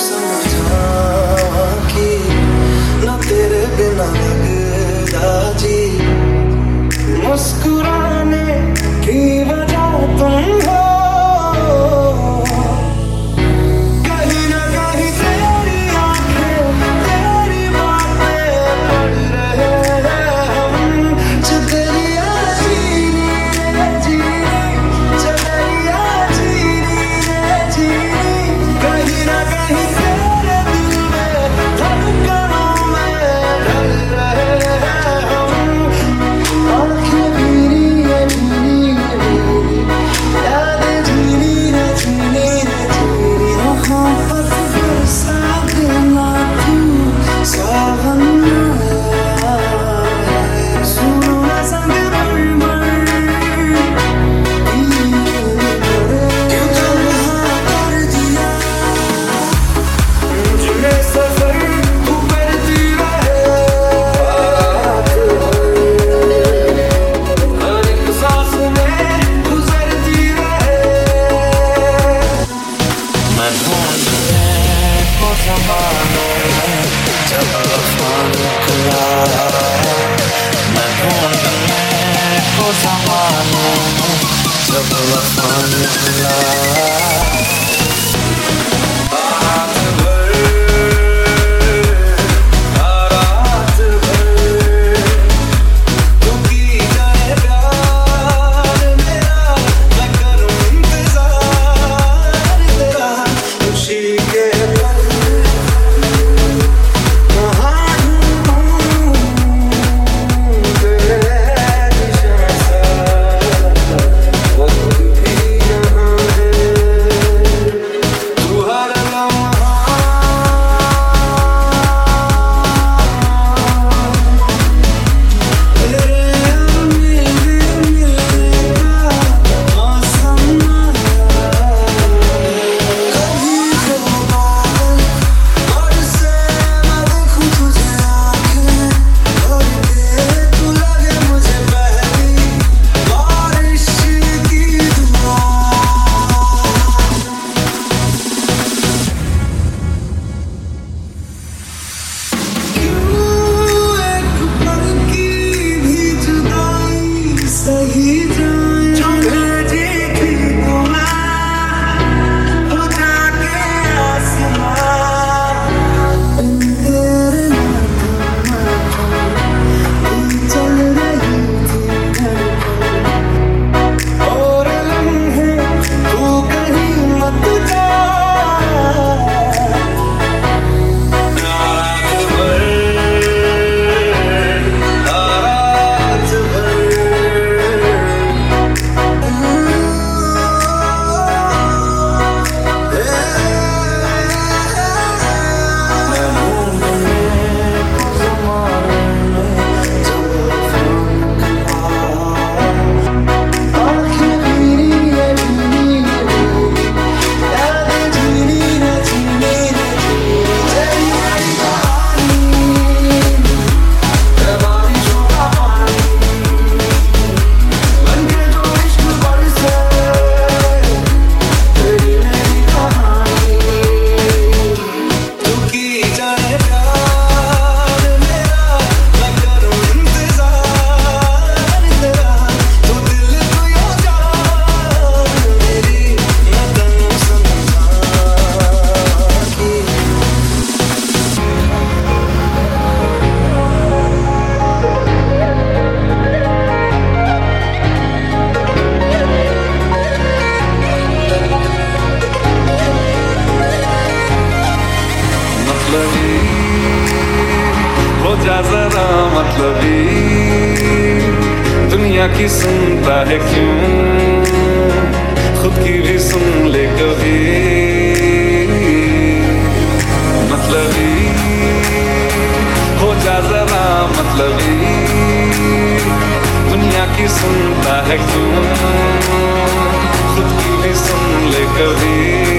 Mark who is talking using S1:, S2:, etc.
S1: I'm. दुनिया की सुनता है क्यों? खुद की भी सुन ले कभी। मतलब हो जा जरा मतलबी। दुनिया की सुनता है क्यों? खुद की भी सुन ले कभी।